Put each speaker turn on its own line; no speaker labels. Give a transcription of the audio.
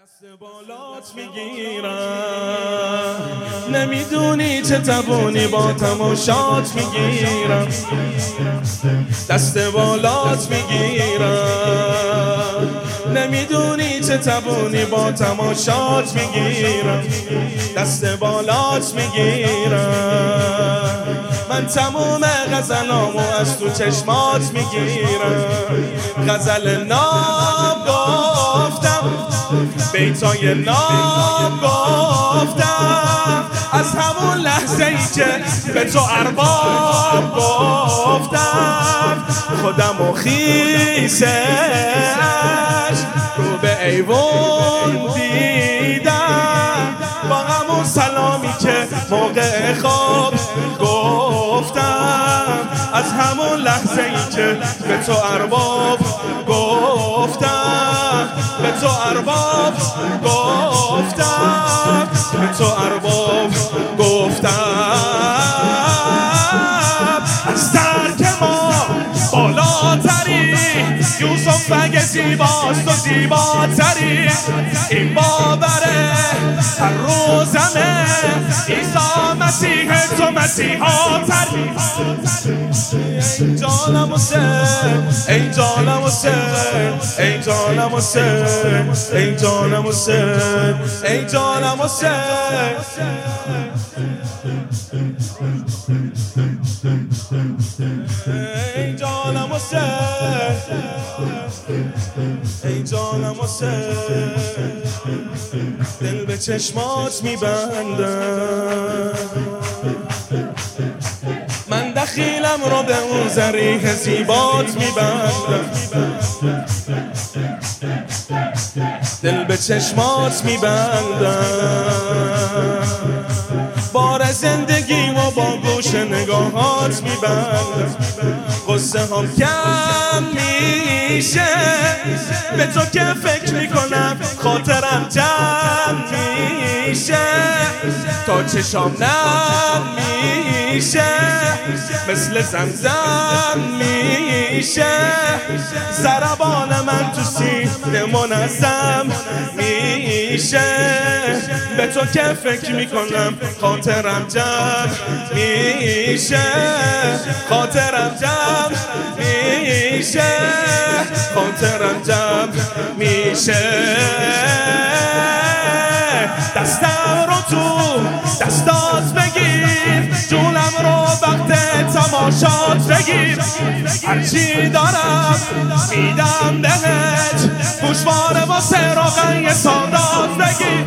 دست بالات می‌گیرم. نمی‌دونی چه تبونی با تماشات می‌گیرم. دست بالات می‌گیرم. نمی‌دونی چه تبونی با تماشات می‌گیرم. دست بالات می‌گیرم. من تموم غزلامو از تو چشمات می‌گیرم. غزل نام بیتای نام گفتم. از همون لحظه ای که به تو ارباب گفتم. خودم و خیسش رو به ایوون دیدم. با همون سلامی که موقع خواب گفتم. از همون لحظه ای که به تو ارباب گفتم. به تو ارباب گفتم به تو ارباب گفتم. از درک ما بالاتری یوسف اگه زیباست و زیباتری این باوره هر روزمه ایسا مسیح تو مسیحا ای جانم حسین ای جانم حسین ای جانم حسین ای جانم حسین ای جانم چشمات میبندم من دخیلم رو به اون زریح زیبات میبندم. دل به چشمات میبندم. بار زندگی و با گوش نگاهات میبندم. قصه هم کم میشه. به تو که فکر می‌کنم خاطرم چشام نم میشه. مثل زمزم میشه. زربان من تو سینه منظم میشه. به تو که فکر می‌کنم خاطرم جمع میشه. خاطرم جمع میشه. خاطرم جمع میشه. تماشات بگیر. هرچی دارم میدم بهت. گوشواره واسه روغن یه سادات بگیر.